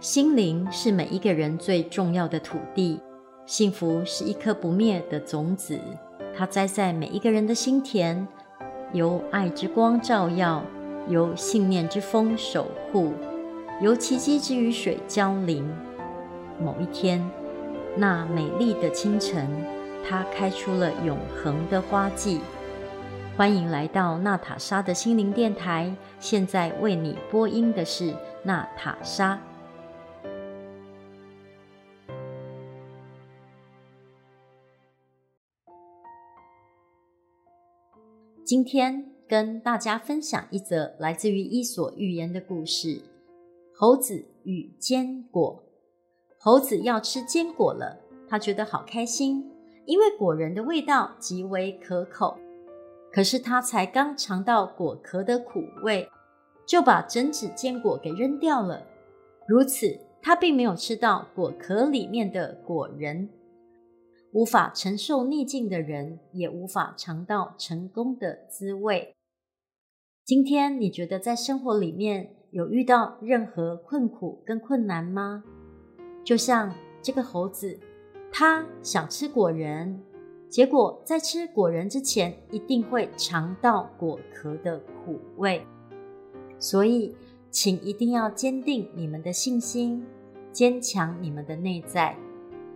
心灵是每一个人最重要的土地，幸福是一颗不灭的种子，它栽在每一个人的心田，由爱之光照耀，由信念之风守护，由奇迹之雨水浇淋。某一天，那美丽的清晨，它开出了永恒的花季。欢迎来到娜塔莎的心灵电台。现在为你播音的是娜塔莎。今天跟大家分享一则来自于《伊索寓言》的故事：猴子与坚果。猴子要吃坚果了，他觉得好开心，因为果仁的味道极为可口。可是他才刚尝到果壳的苦味，就把整只坚果给扔掉了。如此，他并没有吃到果壳里面的果仁。无法承受逆境的人，也无法尝到成功的滋味。今天你觉得在生活里面有遇到任何困苦跟困难吗？就像这个猴子，他想吃果仁。结果在吃果仁之前，一定会尝到果壳的苦味。所以，请一定要坚定你们的信心，坚强你们的内在。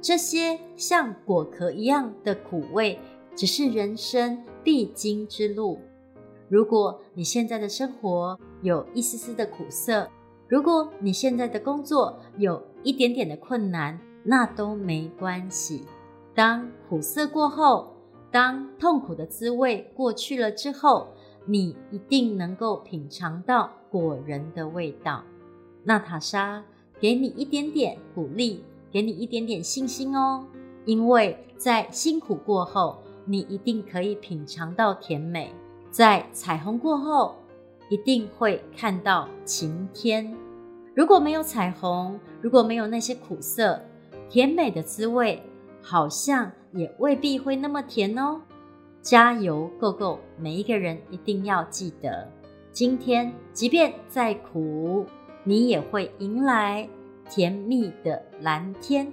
这些像果壳一样的苦味，只是人生必经之路。如果你现在的生活有一丝丝的苦涩，如果你现在的工作有一点点的困难，那都没关系。当苦涩过后，当痛苦的滋味过去了之后，你一定能够品尝到果仁的味道。娜塔莎给你一点点鼓励，给你一点点信心哦，因为在辛苦过后，你一定可以品尝到甜美；在彩虹过后，一定会看到晴天。如果没有彩虹，如果没有那些苦涩，甜美的滋味，好像也未必会那么甜哦。加油，Go Go！每一个人一定要记得，今天即便再苦，你也会迎来甜蜜的蓝天。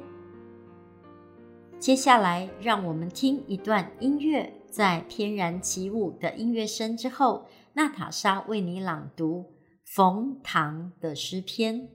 接下来，让我们听一段音乐，在翩然起舞的音乐声之后，娜塔莎为你朗读冯唐的诗篇。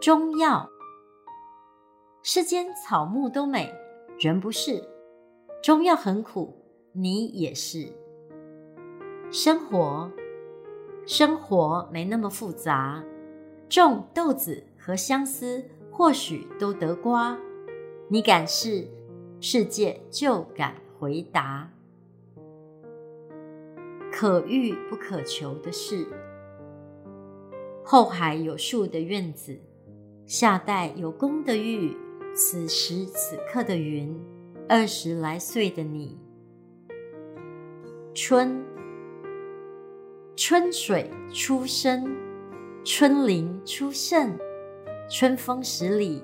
中药。世间草木都美，人不是。中药很苦，你也是。生活，生活没那么复杂。种豆子和相思，或许都得瓜。你敢试，世界就敢回答。可遇不可求的事。后海有树的院子，夏代有功的玉，此时此刻的云。二十来岁的你，春，春水初生，春林初盛，春风十里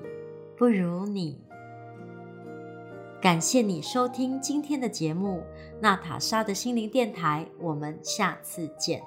不如你。感谢你收听今天的节目，娜塔莎的心灵电台，我们下次见。